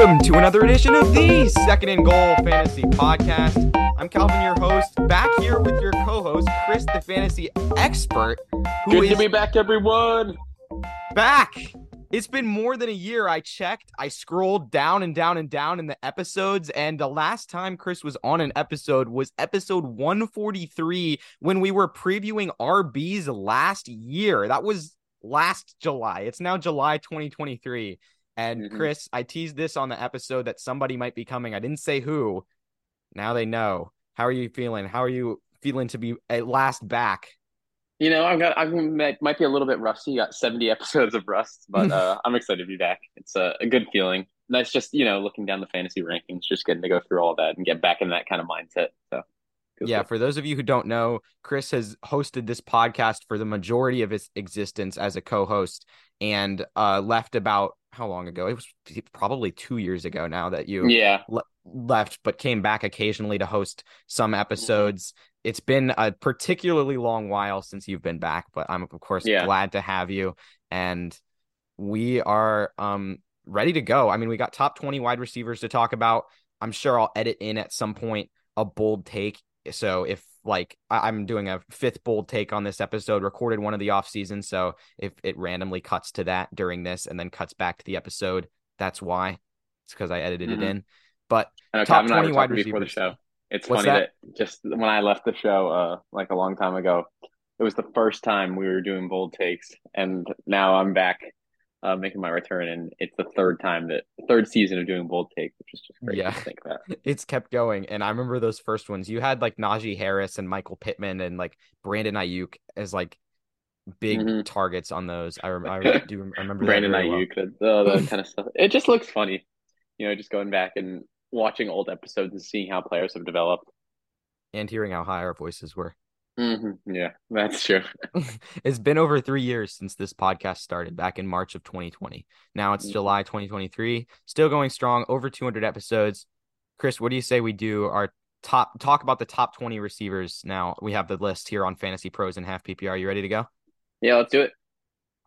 Welcome to another edition of the Second and Goal Fantasy Podcast. I'm Calvin, your host, back here with your co-host, Chris, the fantasy expert. Good to be back, everyone. Back. It's been more than a year. I checked. I scrolled down and down and down in the episodes, and the last time Chris was on an episode was episode 143 when we were previewing RB's last year. That was last July. It's now July 2023. And mm-hmm. Chris, I teased this on the episode that somebody might be coming. I didn't say who. Now they know. How are you feeling? How are you feeling to be at last back? You know, I've got I might be a little bit rusty. Got seventy episodes of rust, but uh, I'm excited to be back. It's a, a good feeling. That's just you know looking down the fantasy rankings, just getting to go through all that and get back in that kind of mindset. So yeah, for those of you who don't know, Chris has hosted this podcast for the majority of its existence as a co-host and uh, left about how long ago? It was probably two years ago now that you yeah le- left, but came back occasionally to host some mm-hmm. episodes. It's been a particularly long while since you've been back, but I'm of course yeah. glad to have you. And we are um ready to go. I mean, we got top 20 wide receivers to talk about. I'm sure I'll edit in at some point a bold take. So if like I- am doing a fifth bold take on this episode, recorded one of the off season. So if it randomly cuts to that during this and then cuts back to the episode, that's why. It's because I edited mm-hmm. it in. But know, top twenty wide receivers before the show. It's What's funny that? that? just when I left the show, uh, like a long time ago, it was the first time we were doing bold takes, and now I'm back uh, making my return, and it's the third time that third season of doing bold take, which is just great yeah. to think that. It's kept going, and I remember those first ones. You had like Najee Harris and Michael Pittman and like Brandon Aiyuk as like big mm-hmm. targets on those. I, rem- I do I remember Brandon Aiyuk, well. all that kind of stuff. It just looks funny, you know, just going back and watching old episodes and seeing how players have developed, and hearing how high our voices were. Mm-hmm. Yeah, that's true. it's been over three years since this podcast started back in March of 2020. Now it's mm-hmm. July 2023, still going strong, over 200 episodes. Chris, what do you say we do our top talk about the top 20 receivers now? We have the list here on Fantasy Pros and Half PPR. You ready to go? Yeah, let's do it.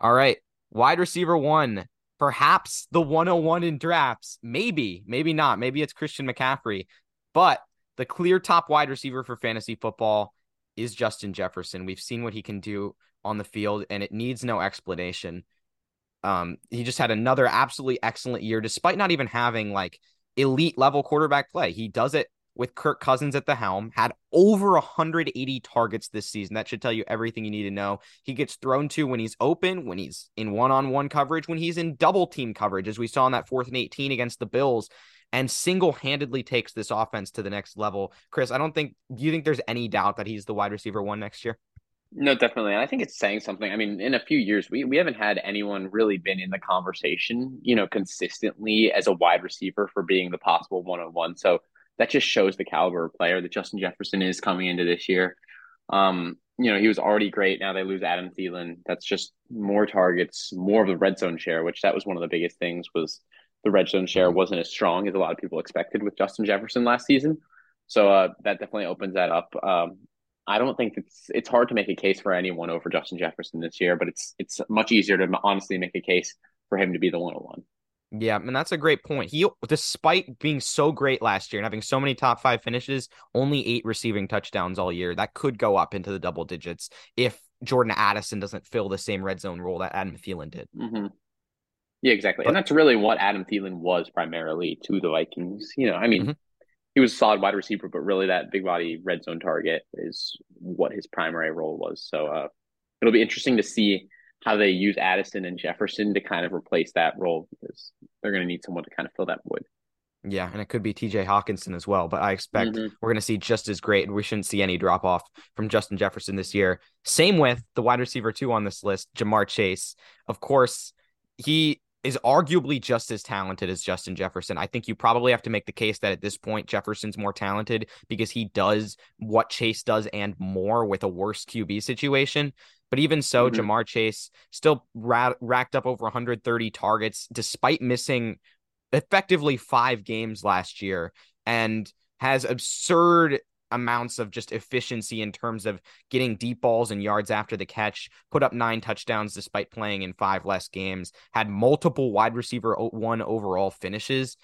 All right. Wide receiver one, perhaps the 101 in drafts. Maybe, maybe not. Maybe it's Christian McCaffrey, but the clear top wide receiver for fantasy football is Justin Jefferson. We've seen what he can do on the field, and it needs no explanation. Um, he just had another absolutely excellent year, despite not even having like elite level quarterback play. He does it with Kirk Cousins at the helm, had over 180 targets this season. That should tell you everything you need to know. He gets thrown to when he's open, when he's in one on one coverage, when he's in double team coverage, as we saw in that fourth and 18 against the Bills and single-handedly takes this offense to the next level. Chris, I don't think do you think there's any doubt that he's the wide receiver one next year? No, definitely. And I think it's saying something. I mean, in a few years, we, we haven't had anyone really been in the conversation, you know, consistently as a wide receiver for being the possible one on one. So that just shows the caliber of player that Justin Jefferson is coming into this year. Um, you know, he was already great. Now they lose Adam Thielen. That's just more targets, more of the red zone share, which that was one of the biggest things was the red zone share wasn't as strong as a lot of people expected with Justin Jefferson last season. So uh, that definitely opens that up. Um, I don't think it's it's hard to make a case for anyone over Justin Jefferson this year, but it's it's much easier to honestly make a case for him to be the 101. Yeah, and that's a great point. He, despite being so great last year and having so many top five finishes, only eight receiving touchdowns all year. That could go up into the double digits if Jordan Addison doesn't fill the same red zone role that Adam Thielen did. Mm-hmm. Yeah, exactly. But, and that's really what Adam Thielen was primarily to the Vikings. You know, I mean, mm-hmm. he was a solid wide receiver, but really that big body red zone target is what his primary role was. So uh, it'll be interesting to see how they use Addison and Jefferson to kind of replace that role because they're going to need someone to kind of fill that void. Yeah, and it could be TJ Hockenson as well, but I expect mm-hmm. we're going to see just as great, and we shouldn't see any drop off from Justin Jefferson this year. Same with the wide receiver two on this list, Ja'Marr Chase. Of course, he is arguably just as talented as Justin Jefferson. I think you probably have to make the case that at this point Jefferson's more talented because he does what Chase does and more with a worse QB situation. But even so, mm-hmm. Ja'Marr Chase still ra- racked up over 130 targets despite missing effectively five games last year and has absurd amounts of just efficiency in terms of getting deep balls and yards after the catch, put up nine touchdowns despite playing in five less games, had multiple wide receiver one overall finishes.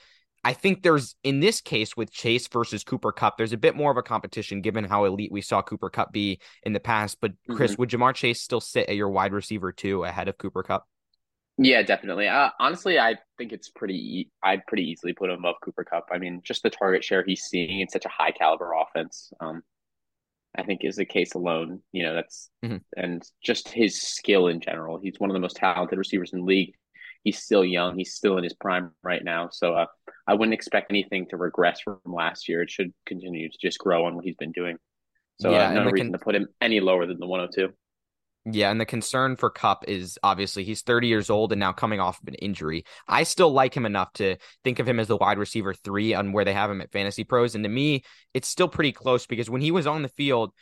I think there's in this case with Chase versus Cooper Kupp, there's a bit more of a competition given how elite we saw Cooper Kupp be in the past. But Chris, mm-hmm. would Ja'Marr Chase still sit at your wide receiver two ahead of Cooper Kupp? Yeah, definitely. Uh, honestly, I think it's pretty. I'd pretty easily put him above Cooper Kupp. I mean, just the target share he's seeing in such a high caliber offense, um, I think is the case alone. You know, that's mm-hmm. and just his skill in general. He's one of the most talented receivers in the league. He's still young. He's still in his prime right now. So uh, I wouldn't expect anything to regress from last year. It should continue to just grow on what he's been doing. So yeah, uh, no reason con- to put him any lower than the 102. Yeah, and the concern for Kupp is obviously he's 30 years old and now coming off of an injury. I still like him enough to think of him as the wide receiver three on where they have him at Fantasy Pros. And to me, it's still pretty close because when he was on the field,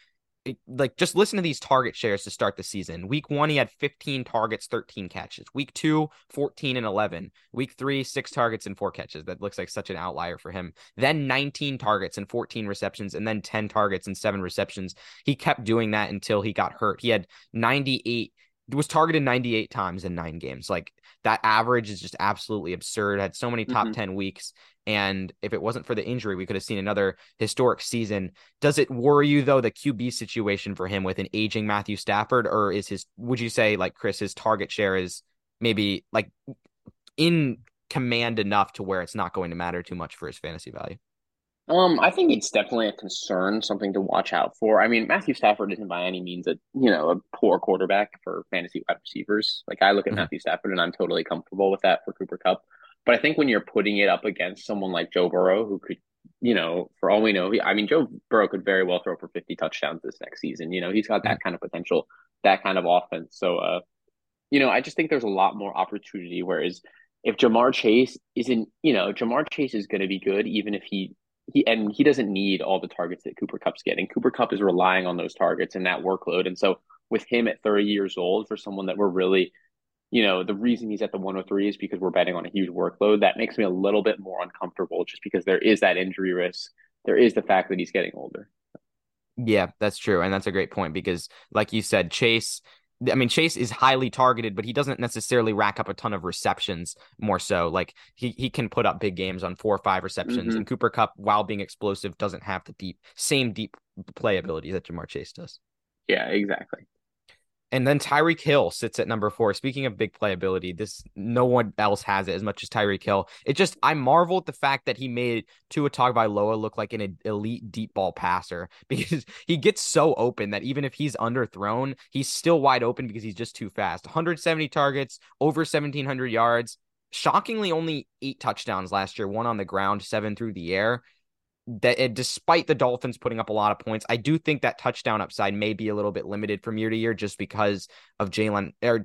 like just listen to these target shares to start the season. Week one, he had 15 targets, 13 catches. Week two, 14 and 11. Week three, six targets and four catches. That looks like such an outlier for him. Then 19 targets and 14 receptions, and then 10 targets and seven receptions. He kept doing that until he got hurt. He had 98 was targeted 98 times in nine games. Like that average is just absolutely absurd. Had so many top mm-hmm. 10 weeks. And if it wasn't for the injury, we could have seen another historic season. Does it worry you though the QB situation for him with an aging Matthew Stafford, or is his would you say like Chris his target share is maybe like in command enough to where it's not going to matter too much for his fantasy value? Um, I think it's definitely a concern, something to watch out for. I mean, Matthew Stafford isn't by any means a you know a poor quarterback for fantasy wide receivers. Like I look at mm-hmm. Matthew Stafford and I'm totally comfortable with that for Cooper Kupp. But I think when you're putting it up against someone like Joe Burrow, who could, you know, for all we know, he, I mean, Joe Burrow could very well throw for 50 touchdowns this next season. You know, he's got that kind of potential, that kind of offense. So, uh, you know, I just think there's a lot more opportunity. Whereas if Ja'Marr Chase isn't, you know, Ja'Marr Chase is going to be good, even if he, he, and he doesn't need all the targets that Cooper Kupp's getting. Cooper Kupp is relying on those targets and that workload. And so with him at 30 years old, for someone that we're really, you know, the reason he's at the 103 is because we're betting on a huge workload. That makes me a little bit more uncomfortable just because there is that injury risk. There is the fact that he's getting older. Yeah, that's true. And that's a great point because, like you said, Chase, I mean, Chase is highly targeted, but he doesn't necessarily rack up a ton of receptions more so. Like he, he can put up big games on four or five receptions. Mm-hmm. And Cooper Kupp, while being explosive, doesn't have the deep, same deep play ability that Ja'Marr Chase does. Yeah, exactly. And then Tyreek Hill sits at number four. Speaking of big playability, this no one else has it as much as Tyreek Hill. It just I marvel at the fact that he made Tua Tagovailoa look like an elite deep ball passer because he gets so open that even if he's underthrown, he's still wide open because he's just too fast. 170 targets, over 1700 yards. Shockingly, only eight touchdowns last year, one on the ground, seven through the air that it, despite the Dolphins putting up a lot of points, I do think that touchdown upside may be a little bit limited from year to year just because of Jalen or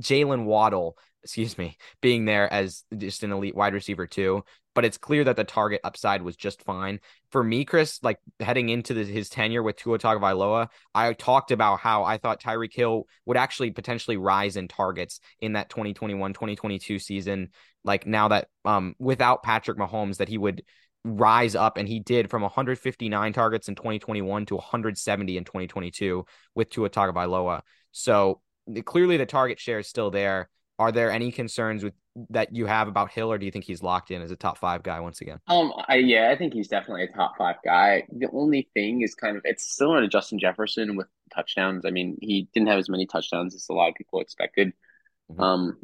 Jaylen Waddle, excuse me, being there as just an elite wide receiver too. But it's clear that the target upside was just fine for me, Chris. Like heading into the, his tenure with Tua Tagovailoa, I talked about how I thought Tyreek Hill would actually potentially rise in targets in that 2021-2022 season. Like now that um without Patrick Mahomes, that he would rise up, and he did from 159 targets in 2021 to 170 in 2022 with Tua Tagovailoa. So clearly, the target share is still there. Are there any concerns with that you have about Hill, or do you think he's locked in as a top five guy once again? Um, I, yeah, I think he's definitely a top five guy. The only thing is kind of it's similar to Justin Jefferson with touchdowns. I mean, he didn't have as many touchdowns as a lot of people expected. Mm-hmm. Um,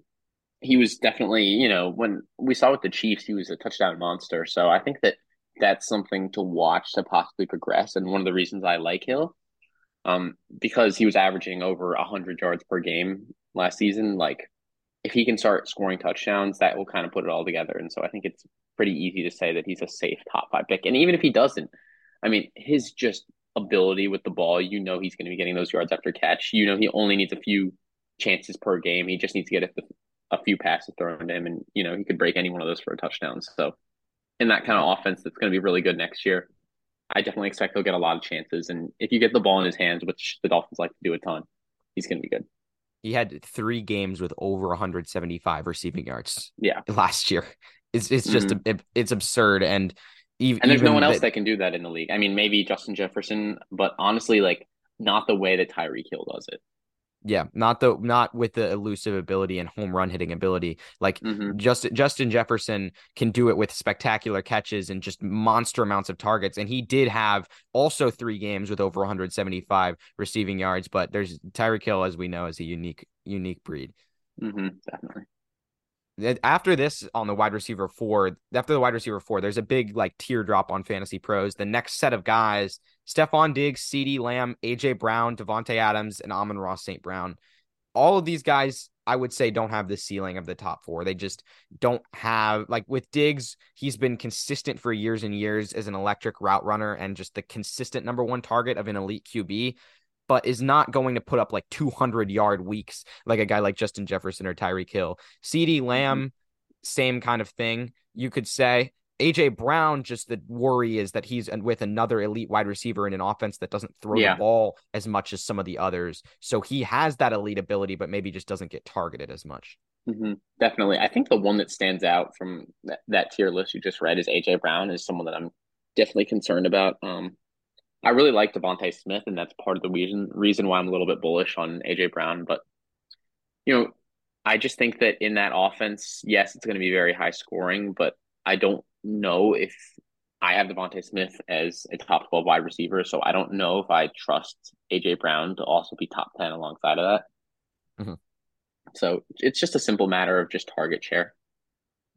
he was definitely, you know, when we saw with the Chiefs, he was a touchdown monster. So I think that that's something to watch to possibly progress. And one of the reasons I like Hill, um, because he was averaging over hundred yards per game last season. Like, if he can start scoring touchdowns, that will kind of put it all together. And so I think it's pretty easy to say that he's a safe top five pick. And even if he doesn't, I mean, his just ability with the ball, you know, he's going to be getting those yards after catch. You know, he only needs a few chances per game. He just needs to get it a few passes thrown to him, and you know he could break any one of those for a touchdown. So, in that kind of offense, that's going to be really good next year. I definitely expect he'll get a lot of chances, and if you get the ball in his hands, which the Dolphins like to do a ton, he's going to be good. He had three games with over 175 receiving yards. Yeah, last year, it's it's just mm-hmm. it, it's absurd, and even and there's no one else that, that can do that in the league. I mean, maybe Justin Jefferson, but honestly, like not the way that Tyreek Hill does it. Yeah, not the not with the elusive ability and home run hitting ability. Like Mhm. just Justin Jefferson can do it with spectacular catches and just monster amounts of targets. And he did have also three games with over 175 receiving yards. But there's Tyreek Hill, as we know, is a unique unique breed. Mhm. Definitely. After this on the wide receiver four, after the wide receiver four, there's a big like teardrop on Fantasy Pros. The next set of guys Stefon Diggs, CeeDee Lamb, AJ Brown, Davante Adams, and Amon-Ra St. Brown. All of these guys, I would say, don't have the ceiling of the top four. They just don't have like with Diggs, he's been consistent for years and years as an electric route runner and just the consistent number one target of an elite QB, but is not going to put up like 200 yard weeks like a guy like Justin Jefferson or Tyreek Hill. CeeDee Lamb, mm-hmm. same kind of thing, you could say. AJ Brown, just the worry is that he's with another elite wide receiver in an offense that doesn't throw yeah. the ball as much as some of the others. So he has that elite ability, but maybe just doesn't get targeted as much. Mm-hmm. Definitely. I think the one that stands out from that, that, tier list you just read is AJ Brown, is someone that I'm definitely concerned about. Um, I really like DeVonta Smith, and that's part of the reason reason why I'm a little bit bullish on AJ Brown. But you know, I just think that in that offense, yes, it's going to be very high scoring, but I don't know if I have DeVonta Smith as a top 12 wide receiver, so I don't know if I trust AJ Brown to also be top 10 alongside of that. Mm-hmm. So it's just a simple matter of just target share.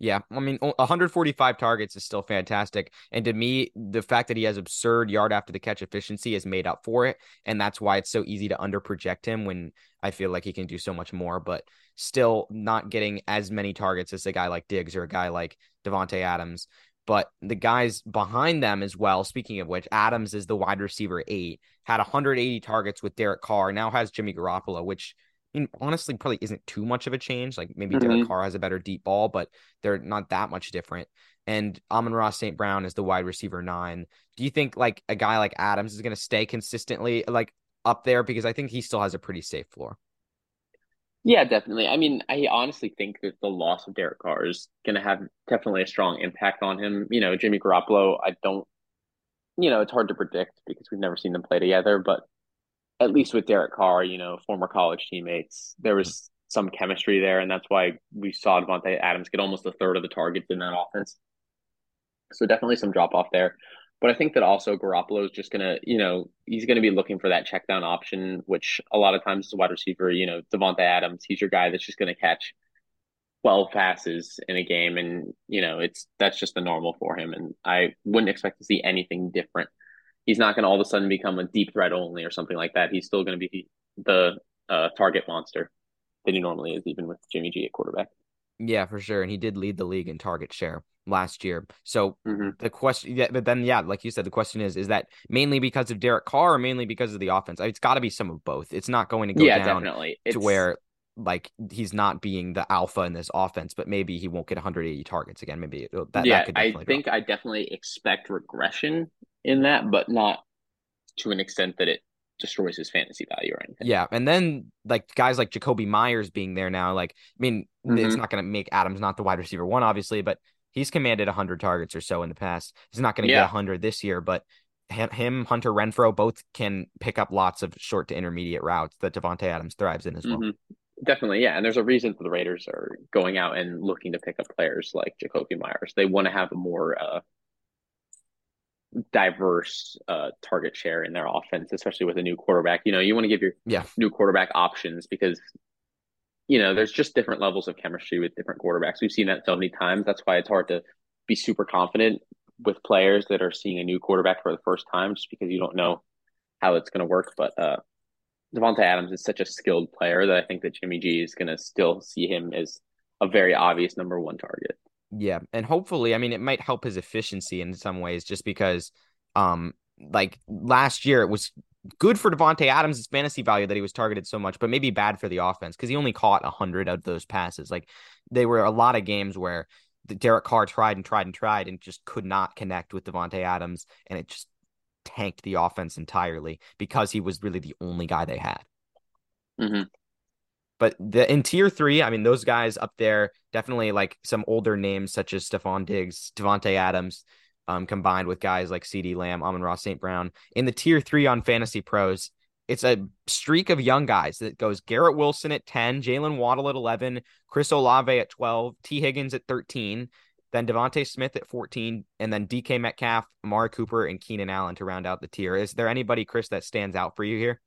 Yeah, I mean, 145 targets is still fantastic. And to me, the fact that he has absurd yard after the catch efficiency has made up for it. And that's why it's so easy to underproject him when I feel like he can do so much more, but still not getting as many targets as a guy like Diggs or a guy like Davante Adams. But the guys behind them as well, speaking of which, Adams is the wide receiver eight, had 180 targets with Derek Carr, now has Jimmy Garoppolo, which I mean, honestly probably isn't too much of a change. Like maybe mm-hmm. Derek Carr has a better deep ball, but they're not that much different. And Amon-Ra St. Brown is the wide receiver nine. Do you think like a guy like Adams is going to stay consistently like up there? Because I think he still has a pretty safe floor. Yeah, definitely. I mean, I honestly think that the loss of Derek Carr is going to have definitely a strong impact on him. You know, Jimmy Garoppolo, I don't, you know, it's hard to predict because we've never seen them play together, but at least with Derek Carr, you know, former college teammates, there was some chemistry there, and that's why we saw Davante Adams get almost a third of the targets in that offense. So definitely some drop off there. But I think that also Garoppolo is just gonna, you know, he's gonna be looking for that check down option, which a lot of times is wide receiver, you know, Davante Adams, he's your guy that's just gonna catch 12 passes in a game and you know it's that's just the normal for him and i wouldn't expect to see anything different he's not going to all of a sudden become a deep threat only or something like that he's still going to be the uh, target monster that he normally is even with jimmy g at quarterback yeah for sure and he did lead the league in target share last year. So mm-hmm. the question, yeah, but then yeah, like you said, the question is: is that mainly because of Derek Carr, or mainly because of the offense? It's got to be some of both. It's not going to go yeah, down definitely. to where like he's not being the alpha in this offense, but maybe he won't get 180 targets again. Maybe that. Yeah, that I think drop. I definitely expect regression in that, but not to an extent that it destroys his fantasy value or anything. Yeah, and then like guys like Jakobi Meyers being there now, like I mean, mm-hmm. it's not going to make Adams not the wide receiver one, obviously, but He's commanded 100 targets or so in the past. He's not going to yeah. get 100 this year, but him, Hunter Renfrow, both can pick up lots of short to intermediate routes that Davante Adams thrives in as well. Mm-hmm. Definitely, yeah. And there's a reason for the Raiders are going out and looking to pick up players like Jakobi Meyers. They want to have a more uh, diverse uh, target share in their offense, especially with a new quarterback. You know, you want to give your yeah. new quarterback options because you know, there's just different levels of chemistry with different quarterbacks. We've seen that so many times. That's why it's hard to be super confident with players that are seeing a new quarterback for the first time, just because you don't know how it's going to work. But uh, Davante Adams is such a skilled player that I think that Jimmy G is going to still see him as a very obvious number one target. Yeah, and hopefully, I mean, it might help his efficiency in some ways, just because, um, like last year it was good for Davante Adams' fantasy value that he was targeted so much, but maybe bad for the offense because he only caught 100 of those passes. Like they were a lot of games where Derek Carr tried and tried and tried and just could not connect with Davante Adams, and it just tanked the offense entirely because he was really the only guy they had. Mm-hmm. But the in tier three, I mean, those guys up there definitely like some older names such as Stefon Diggs, Davante Adams um, combined with guys like CeeDee Lamb, Amon-Ra St. Brown. In the tier three on Fantasy Pros, it's a streak of young guys that goes Garrett Wilson at 10, Jaylen Waddle at 11, Chris Olave at 12, Tee Higgins at 13, then DeVonta Smith at 14, and then DK Metcalf, Amari Cooper, and Keenan Allen to round out the tier. Is there anybody, Chris, that stands out for you here?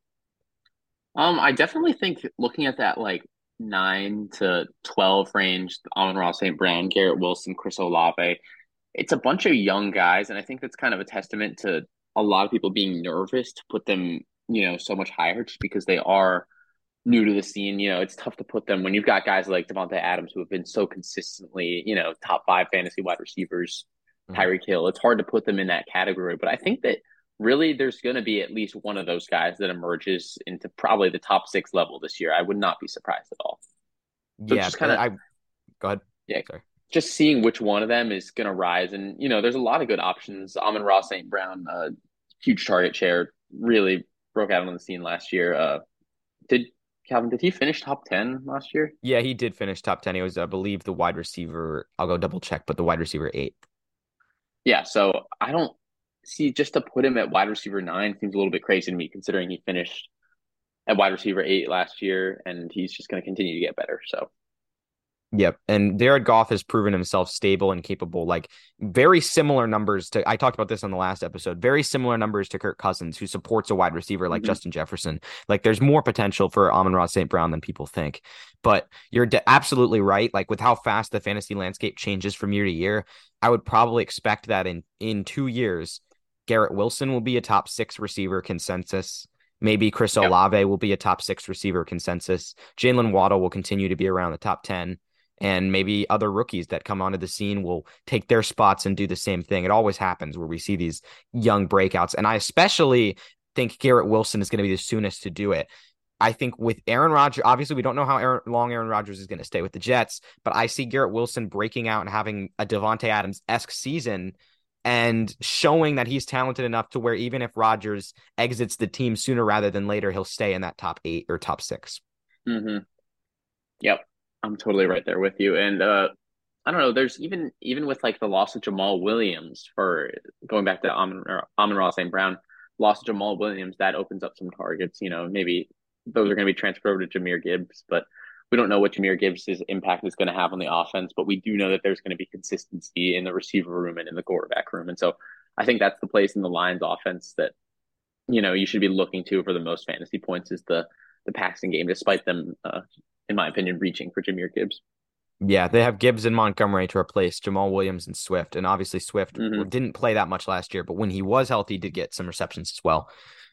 Um, I definitely think looking at that like nine to twelve range, Amon-Ra St. Brown, Garrett Wilson, Chris Olave, it's a bunch of young guys, and I think that's kind of a testament to a lot of people being nervous to put them, you know, so much higher just because they are new to the scene. You know, it's tough to put them when you've got guys like Davante Adams who have been so consistently, you know, top five fantasy wide receivers, mm-hmm. Tyreek Hill. It's hard to put them in that category, but I think that really there's going to be at least one of those guys that emerges into probably the top six level this year. I would not be surprised at all. So yeah, kind of. I go ahead. Yeah, Sorry. just seeing which one of them is going to rise, and you know, there's a lot of good options. Amon-Ra St. Brown, uh, huge target share, really broke out on the scene last year. Uh, did Calvin? Did he finish top ten last year? Yeah, he did finish top ten. He was, I believe, the wide receiver. I'll go double check, but the wide receiver eight. Yeah, so I don't see just to put him at wide receiver nine seems a little bit crazy to me, considering he finished at wide receiver eight last year, and he's just going to continue to get better. So. Yep. And Jared Goff has proven himself stable and capable, like very similar numbers to I talked about this on the last episode, very similar numbers to Kirk Cousins, who supports a wide receiver like mm-hmm. Justin Jefferson. Like there's more potential for Amon-Ra St. Brown than people think. But you're de- absolutely right. Like with how fast the fantasy landscape changes from year to year, I would probably expect that in in two years, Garrett Wilson will be a top six receiver consensus. Maybe Chris yep. Olave will be a top six receiver consensus. Jaylen Waddle will continue to be around the top 10. And maybe other rookies that come onto the scene will take their spots and do the same thing. It always happens where we see these young breakouts. And I especially think Garrett Wilson is going to be the soonest to do it. I think with Aaron Rodgers, obviously we don't know how Aaron, long Aaron Rodgers is going to stay with the Jets, but I see Garrett Wilson breaking out and having a Davante Adams esque season and showing that he's talented enough to where even if Rodgers exits the team sooner rather than later, he'll stay in that top eight or top 6 mm-hmm. Yep, I'm totally right there with you. And uh, I don't know. There's even even with like the loss of Jamaal Williams for going back to Amon, Amon-Ra St. Brown, loss of Jamaal Williams that opens up some targets. You know, maybe those are going to be transferred over to Jahmyr Gibbs, but we don't know what Jahmyr Gibbs' impact is going to have on the offense, but we do know that there's going to be consistency in the receiver room and in the quarterback room. And so I think that's the place in the Lions offense that, you know, you should be looking to for the most fantasy points is the the passing game, despite them, uh, in my opinion, reaching for Jahmyr Gibbs. Yeah, they have Gibbs and Montgomery to replace Jamaal Williams and Swift. And obviously Swift mm-hmm. didn't play that much last year, but when he was healthy, did get some receptions as well.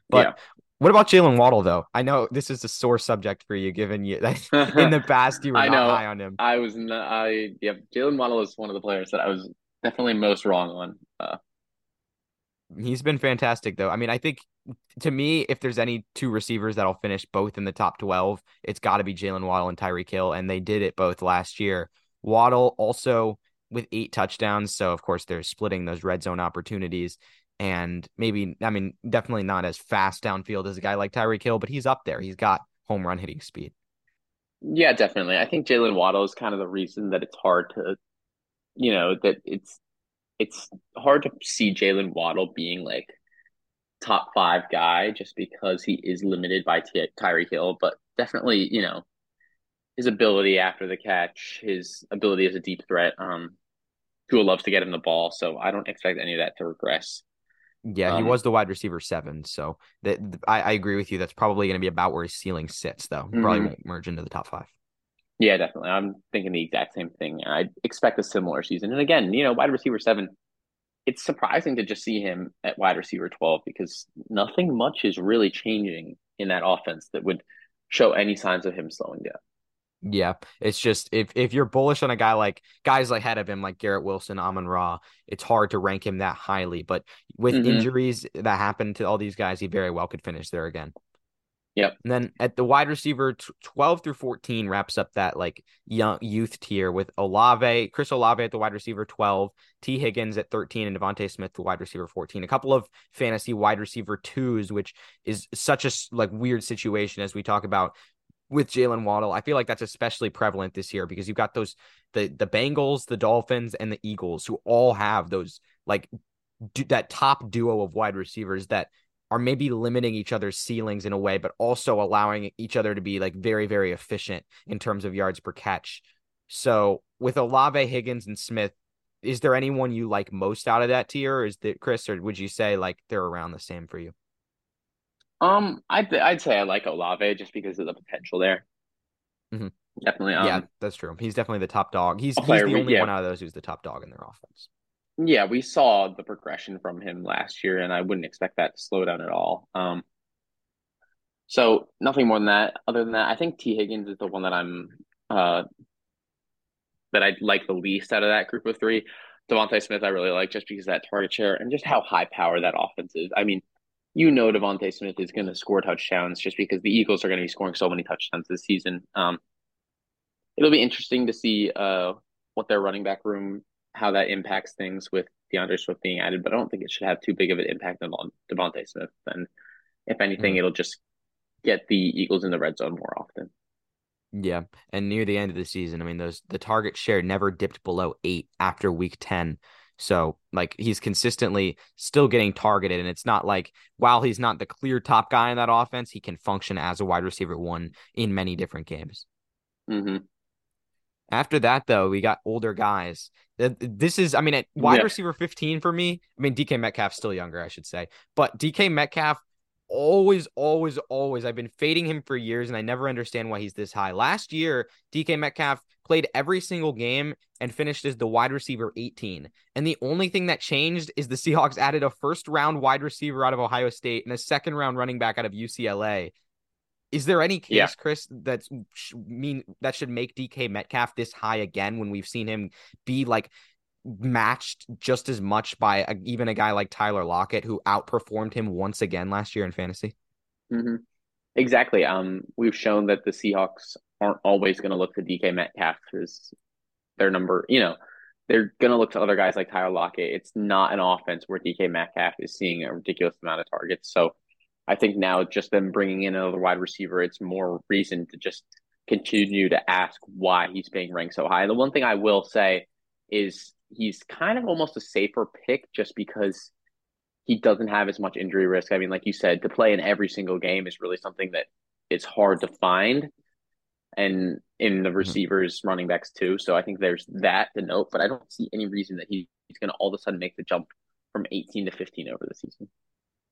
But yeah. What about Jaylen Waddle though? I know this is a sore subject for you, given you in the past you were I not know. high on him. I was not. I yeah. Jaylen Waddle is one of the players that I was definitely most wrong on. Uh, He's been fantastic though. I mean, I think to me, if there's any two receivers that'll finish both in the top twelve, it's got to be Jaylen Waddle and Tyreek Hill, and they did it both last year. Waddle also with eight touchdowns, so of course they're splitting those red zone opportunities and maybe I mean definitely not as fast downfield as a guy like Tyreek Hill, but he's up there. He's got home run hitting speed. Yeah, definitely. I think Jaylen Waddle is kind of the reason that it's hard to, you know, that it's it's hard to see Jaylen Waddle being like top five guy just because he is limited by Ty- Hill, but definitely, you know, his ability after the catch, his ability as a deep threat. Um, Tua loves to get him the ball, so I don't expect any of that to regress. Yeah, um, he was the wide receiver seven. So that I, I, agree with you. That's probably going to be about where his ceiling sits, though. Mm-hmm. Probably won't merge into the top five. Yeah, definitely. I'm thinking the exact same thing. I expect a similar season. And again, you know, wide receiver seven, it's surprising to just see him at wide receiver 12 because nothing much is really changing in that offense that would show any signs of him slowing down. Yeah, it's just if if you're bullish on a guy like guys ahead of him like Garrett Wilson, Amon Ra, it's hard to rank him that highly. But with mm-hmm. injuries that happen to all these guys, he very well could finish there again. Yep. And then at the wide receiver, 12 through 14 wraps up that like young youth tier with Olave, Chris Olave at the wide receiver 12, Tee Higgins at 13, and DeVonta Smith, the wide receiver 14. A couple of fantasy wide receiver twos, which is such a like weird situation as we talk about with Jaylen Waddle. I feel like that's especially prevalent this year because you've got those the the Bengals, the Dolphins, and the Eagles who all have those like that top duo of wide receivers that are maybe limiting each other's ceilings in a way, but also allowing each other to be like very, very efficient in terms of yards per catch. So with Olave, Higgins, and Smith, is there anyone you like most out of that tier? Is that Chris, or would you say like they're around the same for you? Um, I'd I'd say I like Olave just because of the potential there. Mm-hmm. Definitely. Um, yeah, that's true. He's definitely the top dog. He's he's the only yeah. one out of those who's the top dog in their offense. Yeah, we saw the progression from him last year, and I wouldn't expect that to slow down at all. Um, so nothing more than that. Other than that, I think Tee Higgins is the one that I'm uh that I like the least out of that group of three. DeVonta Smith, I really like just because that target share and just how high power that offense is. I mean, you know, DeVonta Smith is going to score touchdowns just because the Eagles are going to be scoring so many touchdowns this season. Um, it'll be interesting to see uh, what their running back room, how that impacts things with D'Andre Swift being added, but I don't think it should have too big of an impact on DeVonta Smith. And if anything, mm-hmm. it'll just get the Eagles in the red zone more often. Yeah, and near the end of the season, I mean, those the target share never dipped below eight after week ten. So like he's consistently still getting targeted, and it's not like while he's not the clear top guy in that offense, he can function as a wide receiver one in many different games. Mm-hmm. After that, though, we got older guys. This is, I mean, at wide yeah. receiver 15 for me, I mean, DK Metcalf's still younger, I should say, but DK Metcalf always, always, always, I've been fading him for years and I never understand why he's this high. Last year, DK Metcalf played every single game and finished as the wide receiver 18. And the only thing that changed is the Seahawks added a first round wide receiver out of Ohio State and a second round running back out of UCLA. Is there any case, yeah. Chris, that's mean that should make DK Metcalf this high again when we've seen him be like matched just as much by a, even a guy like Tyler Lockett who outperformed him once again last year in fantasy? Mm-hmm. Exactly. Um, we've shown that the Seahawks aren't always going to look to DK Metcalf as their number. You know, they're going to look to other guys like Tyler Lockett. It's not an offense where DK Metcalf is seeing a ridiculous amount of targets. So I think now just them bringing in another wide receiver, it's more reason to just continue to ask why he's being ranked so high. The one thing I will say is he's kind of almost a safer pick just because he doesn't have as much injury risk. I mean, like you said, to play in every single game is really something that it's hard to find. And in the mm-hmm. receivers, running backs too. So I think there's that to note, but I don't see any reason that he, he's going to all of a sudden make the jump from 18 to 15 over the season.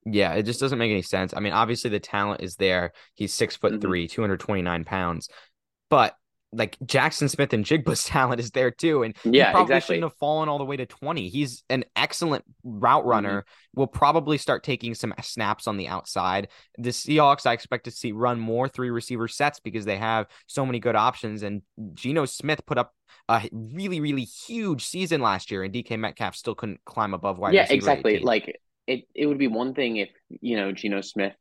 Yeah, it just doesn't make any sense. I mean, obviously the talent is there. He's six foot mm-hmm. three, 229 pounds. But like Jaxon Smith-Njigba's talent is there too. And yeah, he probably exactly. shouldn't have fallen all the way to 20. He's an excellent route mm-hmm. runner. Mm-hmm. Will probably start taking some snaps on the outside. The Seahawks, I expect to see run more three receiver sets because they have so many good options. And Geno Smith put up a really, really huge season last year, and DK Metcalf still couldn't climb above wide. Yeah, exactly. 18. Like it it would be one thing if you know Geno Smith,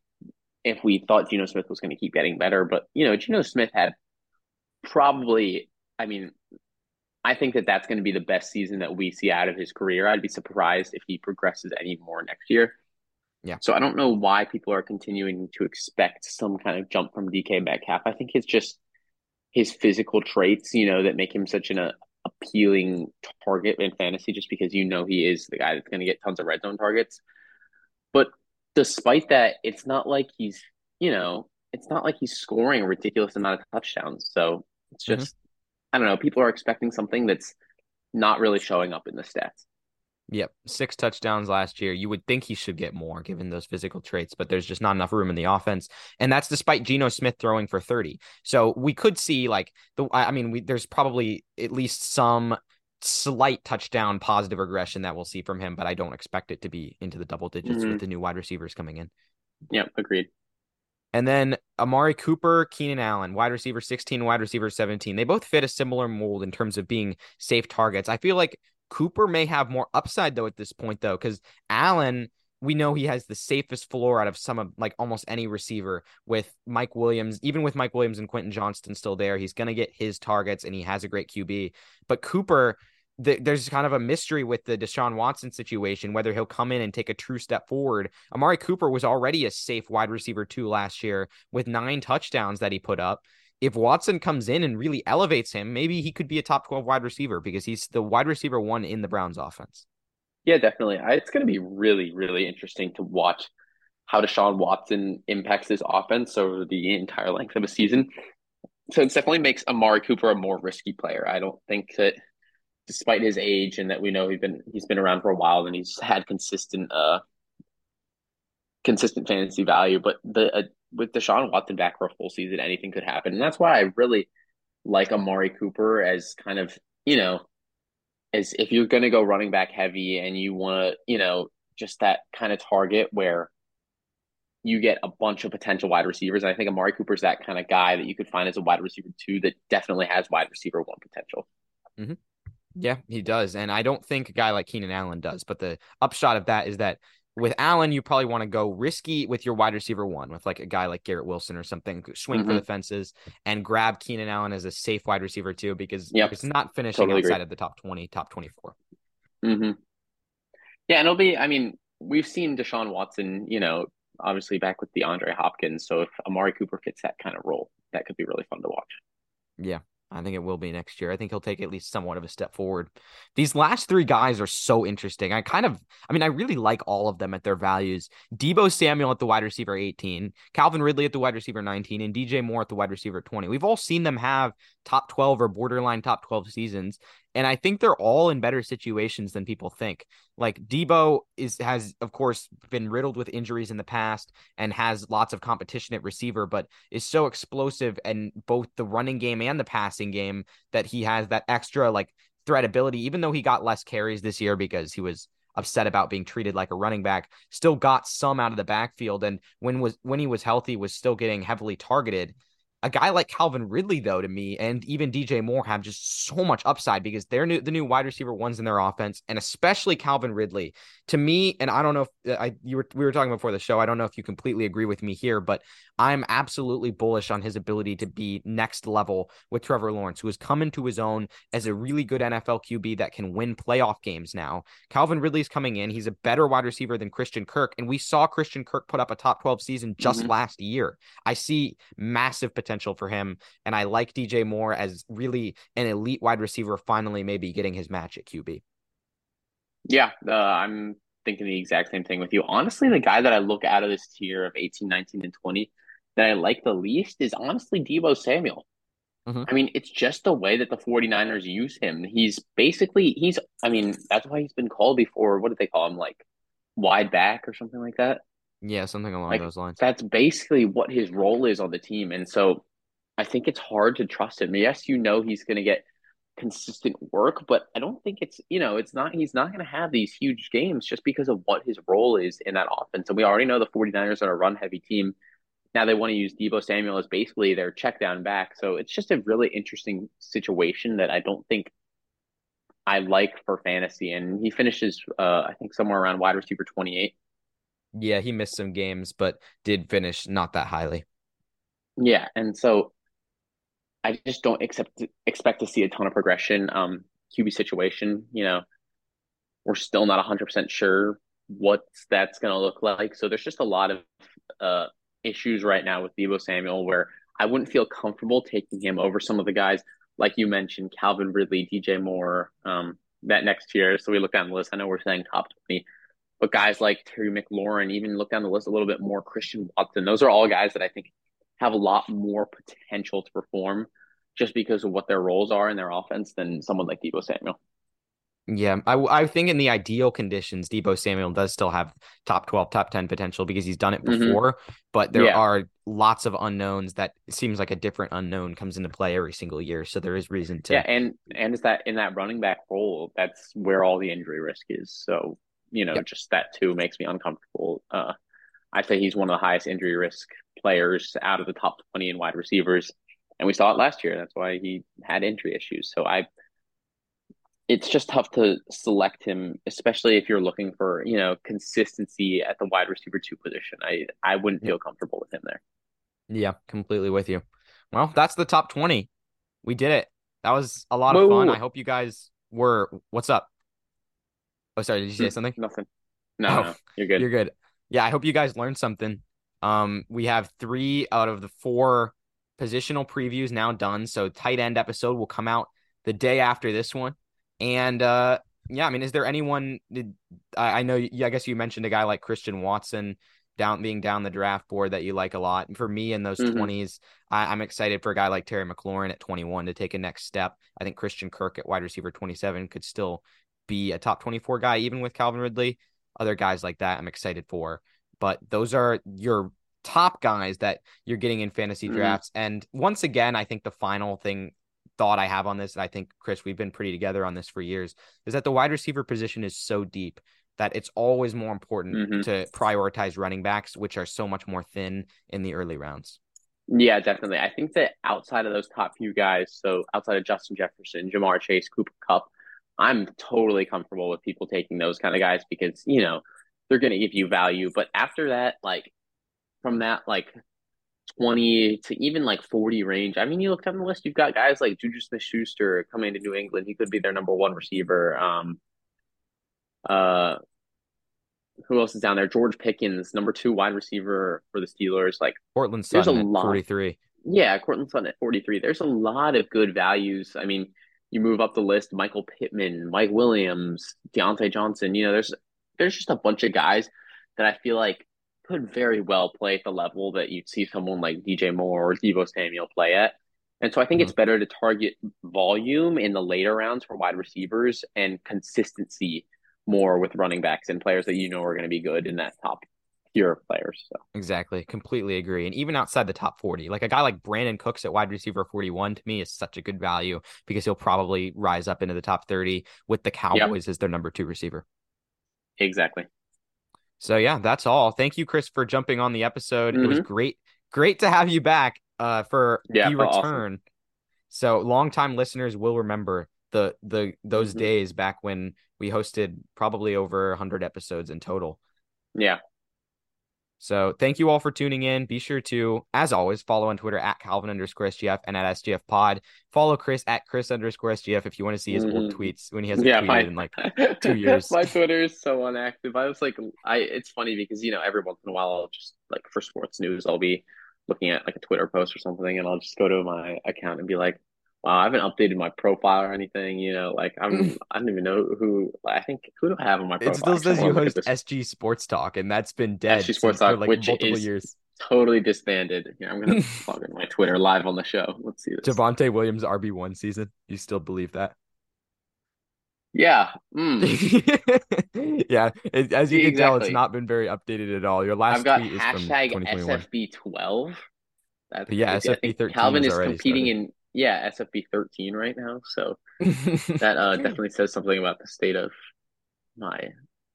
if we thought Geno Smith was going to keep getting better, but you know Geno Smith had probably, I mean, I think that that's going to be the best season that we see out of his career. I'd be surprised if he progresses any more next year. Yeah. So I don't know why people are continuing to expect some kind of jump from DK Metcalf. I think it's just his physical traits, you know, that make him such an uh, appealing target in fantasy just because you know he is the guy that's going to get tons of red zone targets. But despite that, it's not like he's, you know, it's not like he's scoring a ridiculous amount of touchdowns. So it's mm-hmm. just, mm-hmm. I don't know. People are expecting something that's not really showing up in the stats. Yep, six touchdowns last year. You would think he should get more given those physical traits, but there's just not enough room in the offense, and that's despite Geno Smith throwing for 30. So we could see like the. I mean, we, there's probably at least some slight touchdown positive regression that we'll see from him, but I don't expect it to be into the double digits mm-hmm. with the new wide receivers coming in. Yep, agreed. And then Amari Cooper, Keenan Allen, wide receiver 16, wide receiver 17. They both fit a similar mold in terms of being safe targets. I feel like Cooper may have more upside though at this point though, because Allen, we know he has the safest floor out of some of like almost any receiver with Mike Williams, even with Mike Williams and Quentin Johnston still there, he's going to get his targets and he has a great QB. But Cooper, the, there's kind of a mystery with the Deshaun Watson situation, whether he'll come in and take a true step forward. Amari Cooper was already a safe wide receiver two last year with nine touchdowns that he put up. If Watson comes in and really elevates him, maybe he could be a top 12 wide receiver because he's the wide receiver one in the Browns offense. Yeah, definitely. It's going to be really, really interesting to watch how Deshaun Watson impacts this offense over the entire length of a season. So it definitely makes Amari Cooper a more risky player. I don't think that despite his age and that we know he's been he's been around for a while and he's had consistent uh consistent fantasy value, but the uh, with Deshaun Watson back for a full season, anything could happen, and that's why I really like Amari Cooper as kind of you know as if you're going to go running back heavy and you want to you know just that kind of target where you get a bunch of potential wide receivers. And I think Amari Cooper is that kind of guy that you could find as a wide receiver too that definitely has wide receiver one potential. Mm-hmm. Yeah, he does. And I don't think a guy like Keenan Allen does. But the upshot of that is that with Allen, you probably want to go risky with your wide receiver one, with like a guy like Garrett Wilson or something, swing mm-hmm. for the fences and grab Keenan Allen as a safe wide receiver too, because yep. it's not finishing totally outside agree. of the top 20, top 24. Mm-hmm. Yeah, and it'll be, I mean, we've seen Deshaun Watson, you know, obviously back with DeAndre Hopkins. So if Amari Cooper fits that kind of role, that could be really fun to watch. Yeah, I think it will be next year. I think he'll take at least somewhat of a step forward. These last three guys are so interesting. I kind of, I mean, I really like all of them at their values. Deebo Samuel at the wide receiver 18, Calvin Ridley at the wide receiver 19, and DJ Moore at the wide receiver 20. We've all seen them have top 12 or borderline top 12 seasons. And I think they're all in better situations than people think. Like Deebo is has of course been riddled with injuries in the past and has lots of competition at receiver, but is so explosive and both the running game and the passing game that he has that extra like threat ability, even though he got less carries this year because he was upset about being treated like a running back, still got some out of the backfield. And when was when he was healthy, was still getting heavily targeted a guy like Calvin Ridley, though, to me, and even DJ Moore have just so much upside because they're new, the new wide receiver ones in their offense, and especially Calvin Ridley. To me, and I don't know if uh, I you were we were talking before the show. I don't know if you completely agree with me here, but I'm absolutely bullish on his ability to be next level with Trevor Lawrence, who has come into his own as a really good NFL QB that can win playoff games now. Calvin Ridley's coming in. He's a better wide receiver than Christian Kirk, and we saw Christian Kirk put up a top 12 season just mm-hmm. last year. I see massive potential potential for him. And I like DJ Moore as really an elite wide receiver, finally, maybe getting his match at QB. Yeah, uh, I'm thinking the exact same thing with you. Honestly, the guy that I look out of this tier of 18, 19, and 20 that I like the least is honestly Deebo Samuel. Mm-hmm. I mean, it's just the way that the 49ers use him. He's basically, he's, I mean, that's why he's been called before. What did they call him? Like wide back or something like that? Yeah, something along like, those lines. That's basically what his role is on the team. And so I think it's hard to trust him. Yes, you know he's going to get consistent work, but I don't think it's, you know, it's not, he's not going to have these huge games just because of what his role is in that offense. And we already know the 49ers are a run heavy team. Now they want to use Deebo Samuel as basically their check down back. So it's just a really interesting situation that I don't think I like for fantasy. And he finishes, uh, I think, somewhere around wide receiver 28. Yeah, he missed some games, but did finish not that highly. Yeah, and so I just don't accept expect to see a ton of progression. Um, QB situation, you know, we're still not 100% sure what that's going to look like. So there's just a lot of uh, issues right now with Deebo Samuel where I wouldn't feel comfortable taking him over some of the guys like you mentioned, Calvin Ridley, DJ Moore, um, that next year. So we look down the list. I know we're saying top 20, but guys like Terry McLaurin, even look down the list a little bit more, Christian Watson, those are all guys that I think have a lot more potential to perform just because of what their roles are in their offense than someone like Deebo Samuel. Yeah, I, I think in the ideal conditions, Deebo Samuel does still have top 12, top 10 potential because he's done it mm-hmm. before. Mm-hmm. But there yeah. are lots of unknowns that seems like a different unknown comes into play every single year. So there is reason to. Yeah, and and is that in that running back role, that's where all the injury risk is. So you know, yep. just that too makes me uncomfortable. Uh, I say he's one of the highest injury risk players out of the top 20 in wide receivers. And we saw it last year. That's why he had injury issues. So I, it's just tough to select him, especially if you're looking for, you know, consistency at the wide receiver two position. I, I wouldn't feel comfortable with him there. Yeah, completely with you. Well, that's the top 20. We did it. That was a lot of Whoa. fun. I hope you guys were. What's up? Oh, sorry. Did you say hmm, something? Nothing. No, oh, no, you're good. You're good. Yeah, I hope you guys learned something. Um, we have three out of the four positional previews now done. So tight end episode will come out the day after this one. And uh, yeah, I mean, is there anyone? Did, I, I know. I guess you mentioned a guy like Christian Watson. down being down the draft board that you like a lot. And for me in those Mhm. 20s, I, I'm excited for a guy like Terry McLaurin at 21 to take a next step. I think Christian Kirk at wide receiver 27 could still be a top 24 guy, even with Calvin Ridley. Other guys like that, I'm excited for. But those are your top guys that you're getting in fantasy Mhm. drafts. And once again, I think the final thing thought I have on this, and I think Chris, we've been pretty together on this for years, is that the wide receiver position is so deep that it's always more important Mhm. to prioritize running backs, which are so much more thin in the early rounds. Yeah, definitely. I think that outside of those top few guys, so outside of Justin Jefferson, Ja'Marr Chase, Cooper Kupp, I'm totally comfortable with people taking those kind of guys because, you know, they're going to give you value. But after that, like from that, like 20 to even like 40 range, I mean, you look down the list, you've got guys like Juju Smith Schuster coming to New England. He could be their number one receiver. Um, uh, who else is down there? George Pickens, number two wide receiver for the Steelers. Like, Portland There's a at lot. 43. yeah, Courtland Sutton at 43. There's a lot of good values. I mean, you move up the list, Michael Pittman, Mike Williams, Diontae Johnson, you know, there's there's just a bunch of guys that I feel like could very well play at the level that you'd see someone like DJ Moore or Deebo Samuel play at. And so I think it's mm-hmm. better to target volume in the later rounds for wide receivers and consistency more with running backs and players that you know are going to be good in that top tier of players. So Exactly. Completely agree. And even outside the top 40, like a guy like Brandin Cooks at wide receiver 41 to me is such a good value because he'll probably rise up into the top 30 with the Cowboys as their number two receiver. Exactly. So yeah, that's all. Thank you, Chris, for jumping on the episode. It was great, great to have you back uh for Yeah, the awesome. return. So longtime listeners will remember the the those Mhm. days back when we hosted probably over 100 episodes in total. Yeah. So thank you all for tuning in. Be sure to, as always, follow on Twitter at Calvin underscore SGF and at SGF Pod. Follow Chris at Chris underscore SGF if you want to see his old Mhm. tweets when he hasn't Yeah, tweeted my- in like two years. My Twitter is so unactive. I was like, I it's funny because you know every once in a while I'll just like for sports news I'll be looking at like a Twitter post or something and I'll just go to my account and be like, wow, I haven't updated my profile or anything. You know, like I'm I don't even know who. I think who do I have on my profile? It still Actually, says you host. SG Sports Talk, and that's been dead SG Sports since for Talk, like which multiple is- years. totally disbanded. Here, I'm gonna log into my Twitter live on the show. Let's see this. Javonte Williams RB one season. You still believe that? Yeah. Mm. yeah, it, as you can tell, it's not been very updated at all. Your last I've got tweet is from hashtag 2021. SFB12. That's Yeah, crazy. I SFB think 13 Calvin is competing started. in yeah SFB 13 right now, so that uh, definitely says something about the state of my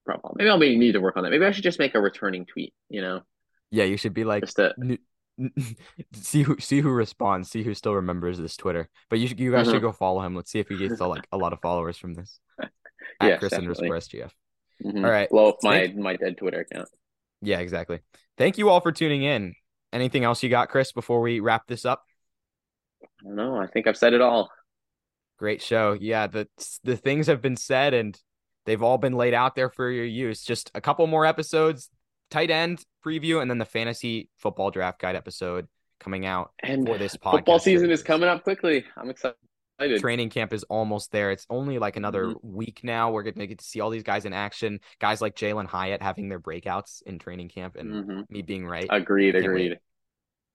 profile. Maybe I'll be, need to work on that. Maybe I should just make a returning tweet. You know, yeah, you should be like just to N- see who see who responds, see who still remembers this Twitter. But you should, you guys should Mhm. go follow him. Let's see if he gets uh, like a lot of followers from this. At Yes, Chris underscore SGF. mhm, All right. blow up my Thank- my dead Twitter account. Yeah, exactly. Thank you all for tuning in. Anything else you got, Chris, before we wrap this up? I don't know. I think I've said it all. Great show. Yeah, the the things have been said and they've all been laid out there for your use. Just a couple more episodes, tight end preview, and then the fantasy football draft guide episode coming out And for this podcast. football season is coming up quickly. I'm excited. training camp is almost there. It's only like another Mm-hmm. week now. We're gonna get to see all these guys in action. Guys like Jalin Hyatt having their breakouts in training camp, and Mhm. me being right. Agreed. Can't Agreed.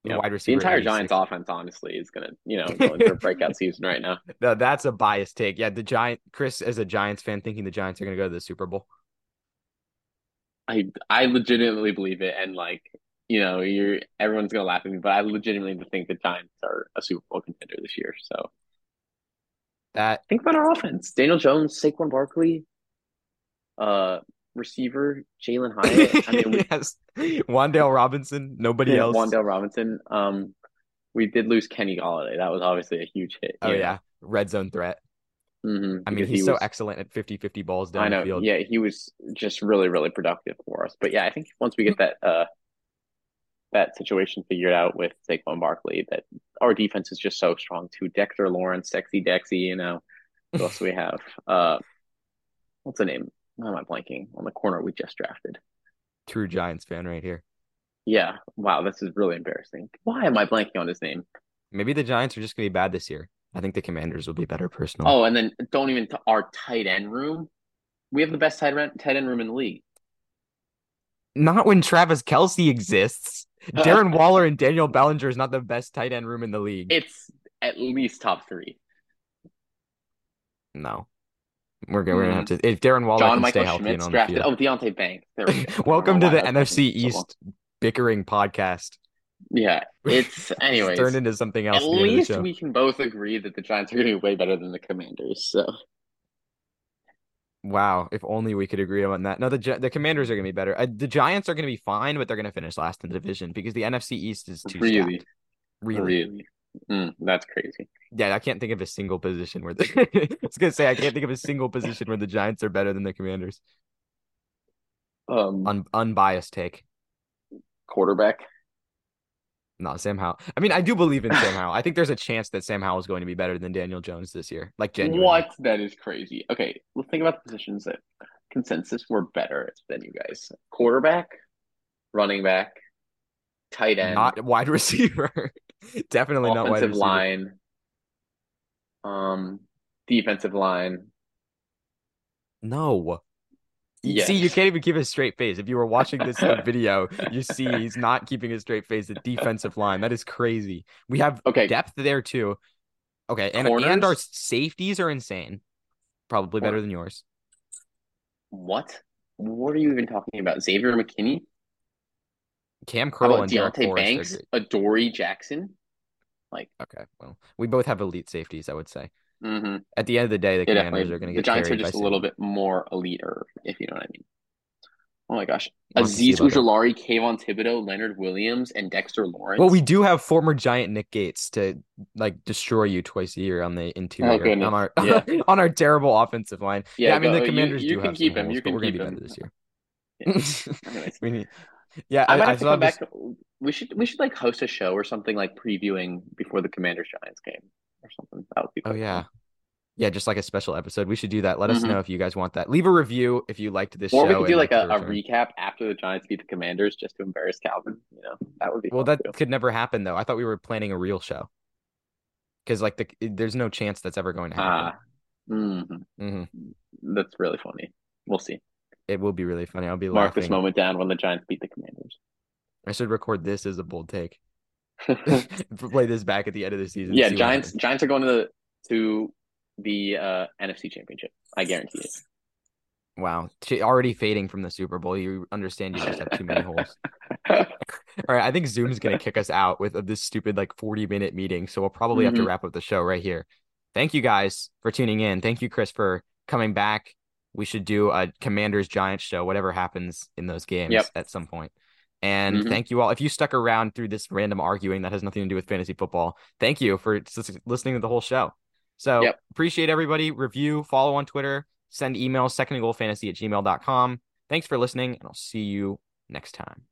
The Yeah. wide The entire Giants offense, honestly, is gonna you know go into a breakout season right now. No, that's a biased take. Yeah, the Giant Chris as a Giants fan thinking the Giants are gonna go to the Super Bowl. I I legitimately believe it, and like you know, you're everyone's gonna laugh at me, but I legitimately think the Giants are a Super Bowl contender this year. So That think about our offense: Daniel Jones, Saquon Barkley, uh, receiver Jalin Hyatt. I mean, we, yes, Wan'Dale Robinson. Nobody yeah, else. Wan'Dale Robinson. Um, we did lose Kenny Golladay. That was obviously a huge hit. Oh yeah, red zone threat. hmm I mean, he's so excellent at 50-50 balls down I know. the field. Yeah, he was just really, really productive for us. But yeah, I think once we get that uh that situation figured out with Saquon Barkley, that our defense is just so strong too. Dexter Lawrence, sexy Dexy, you know. What else we have? Uh what's the name? Why am I blanking on the corner we just drafted? True Giants fan right here. Yeah. Wow, this is really embarrassing. Why am I blanking on his name? Maybe the Giants are just gonna be bad this year. I think the Commanders will be better personally. Oh, and then don't even t- our tight end room. We have the best tight end tight end room in the league. Not when Travis Kelce exists. Darren Waller and Daniel Bellinger is not the best tight end room in the league. It's at least top three. No. We're gonna, we're gonna have to if Darren Waller John can Michael stay healthy and Schmitz on drafted. the Oh, field. Deonte Banks. There we go. Welcome to the NFC taking so. East bickering podcast. Yeah, it's anyways. turned into something else. At at the end of the least we can both agree that the Giants are going to be way better than the Commanders. So Wow, if only we could agree on that. No, the the Commanders are going to be better. Uh, the Giants are going to be fine, but they're going to finish last in the division because the NFC East is too really, stacked. Really, really, Mm, that's crazy. yeah. I can't think of a single position where the I was going to say I can't think of a single position where the Giants are better than the Commanders. Um, Un- unbiased take. quarterback. Not Sam Howell. I mean, I do believe in Sam Howell. I think there's a chance that Sam Howell is going to be better than Daniel Jones this year. Like genuinely. What? That is crazy. Okay, let's think about the positions that consensus were better than you guys. Quarterback, running back, tight end, Not wide receiver. Definitely not wide receiver. line, um, defensive line. No. Yes. See, you can't even keep a straight face. If you were watching this video, you see he's not keeping a straight face. The defensive line, that is crazy. We have Okay, depth there too. Okay, and and our safeties are insane. Probably better Corner. than yours. what? What are you even talking about? Xavier McKinney? Cam Curl and Deonte are Banks? Adoree Jackson? Like okay, well, we both have elite safeties. I would say. Mm-hmm. At the end of the day, the Yeah, Commanders are going to get The Giants are just a little bit more elite, if you know what I mean. Oh my gosh. We'll have to Azeez. Ojulari, Kayvon Thibodeaux, Leonard Williams, and Dexter Lawrence. Well, we do have former Giant Nick Gates to like destroy you twice a year on the interior goodness. on our Yeah. on our terrible offensive line. Yeah, I mean the Commanders you, do can have keep some him. holes, You but can we're gonna be him. better this year. Anyways. we need, yeah, I I, might I have to come this. back. We should we should like host a show or something like previewing before the Commanders Giants game or something. That would be. Oh yeah, yeah, just like a special episode. We should do that. Let us Mhm. know if you guys want that. Leave a review if you liked this Or show. we could do like a, a recap after the Giants beat the Commanders just to embarrass Calvin. You know that would be. Well, that too. could never happen though. I thought we were planning a real show. Because like the there's no chance that's ever going to happen. Ah, mhm. hmm that's really funny. We'll see. It will be really funny. I'll be like, Mark laughing. this moment down when the Giants beat the. I should record this as a bold take. Play this back at the end of the season. yeah, Giants. Giants are going to the to the uh, NFC Championship. I guarantee it. Wow, already fading from the Super Bowl. You understand you just have too many holes. All right, I think Zoom's gonna kick us out with this stupid like 40 minute meeting. So we'll probably have to Mhm. wrap up the show right here. Thank you guys for tuning in. Thank you, Chris, for coming back. We should do a Commanders Giants show, whatever happens in those games Yep. at some point. And Mhm. thank you all. If you stuck around through this random arguing that has nothing to do with fantasy football, thank you for listening to the whole show. So Yep. appreciate everybody. Review, follow on Twitter, send emails, second and goal fantasy at gmail.com. Thanks for listening, and I'll see you next time.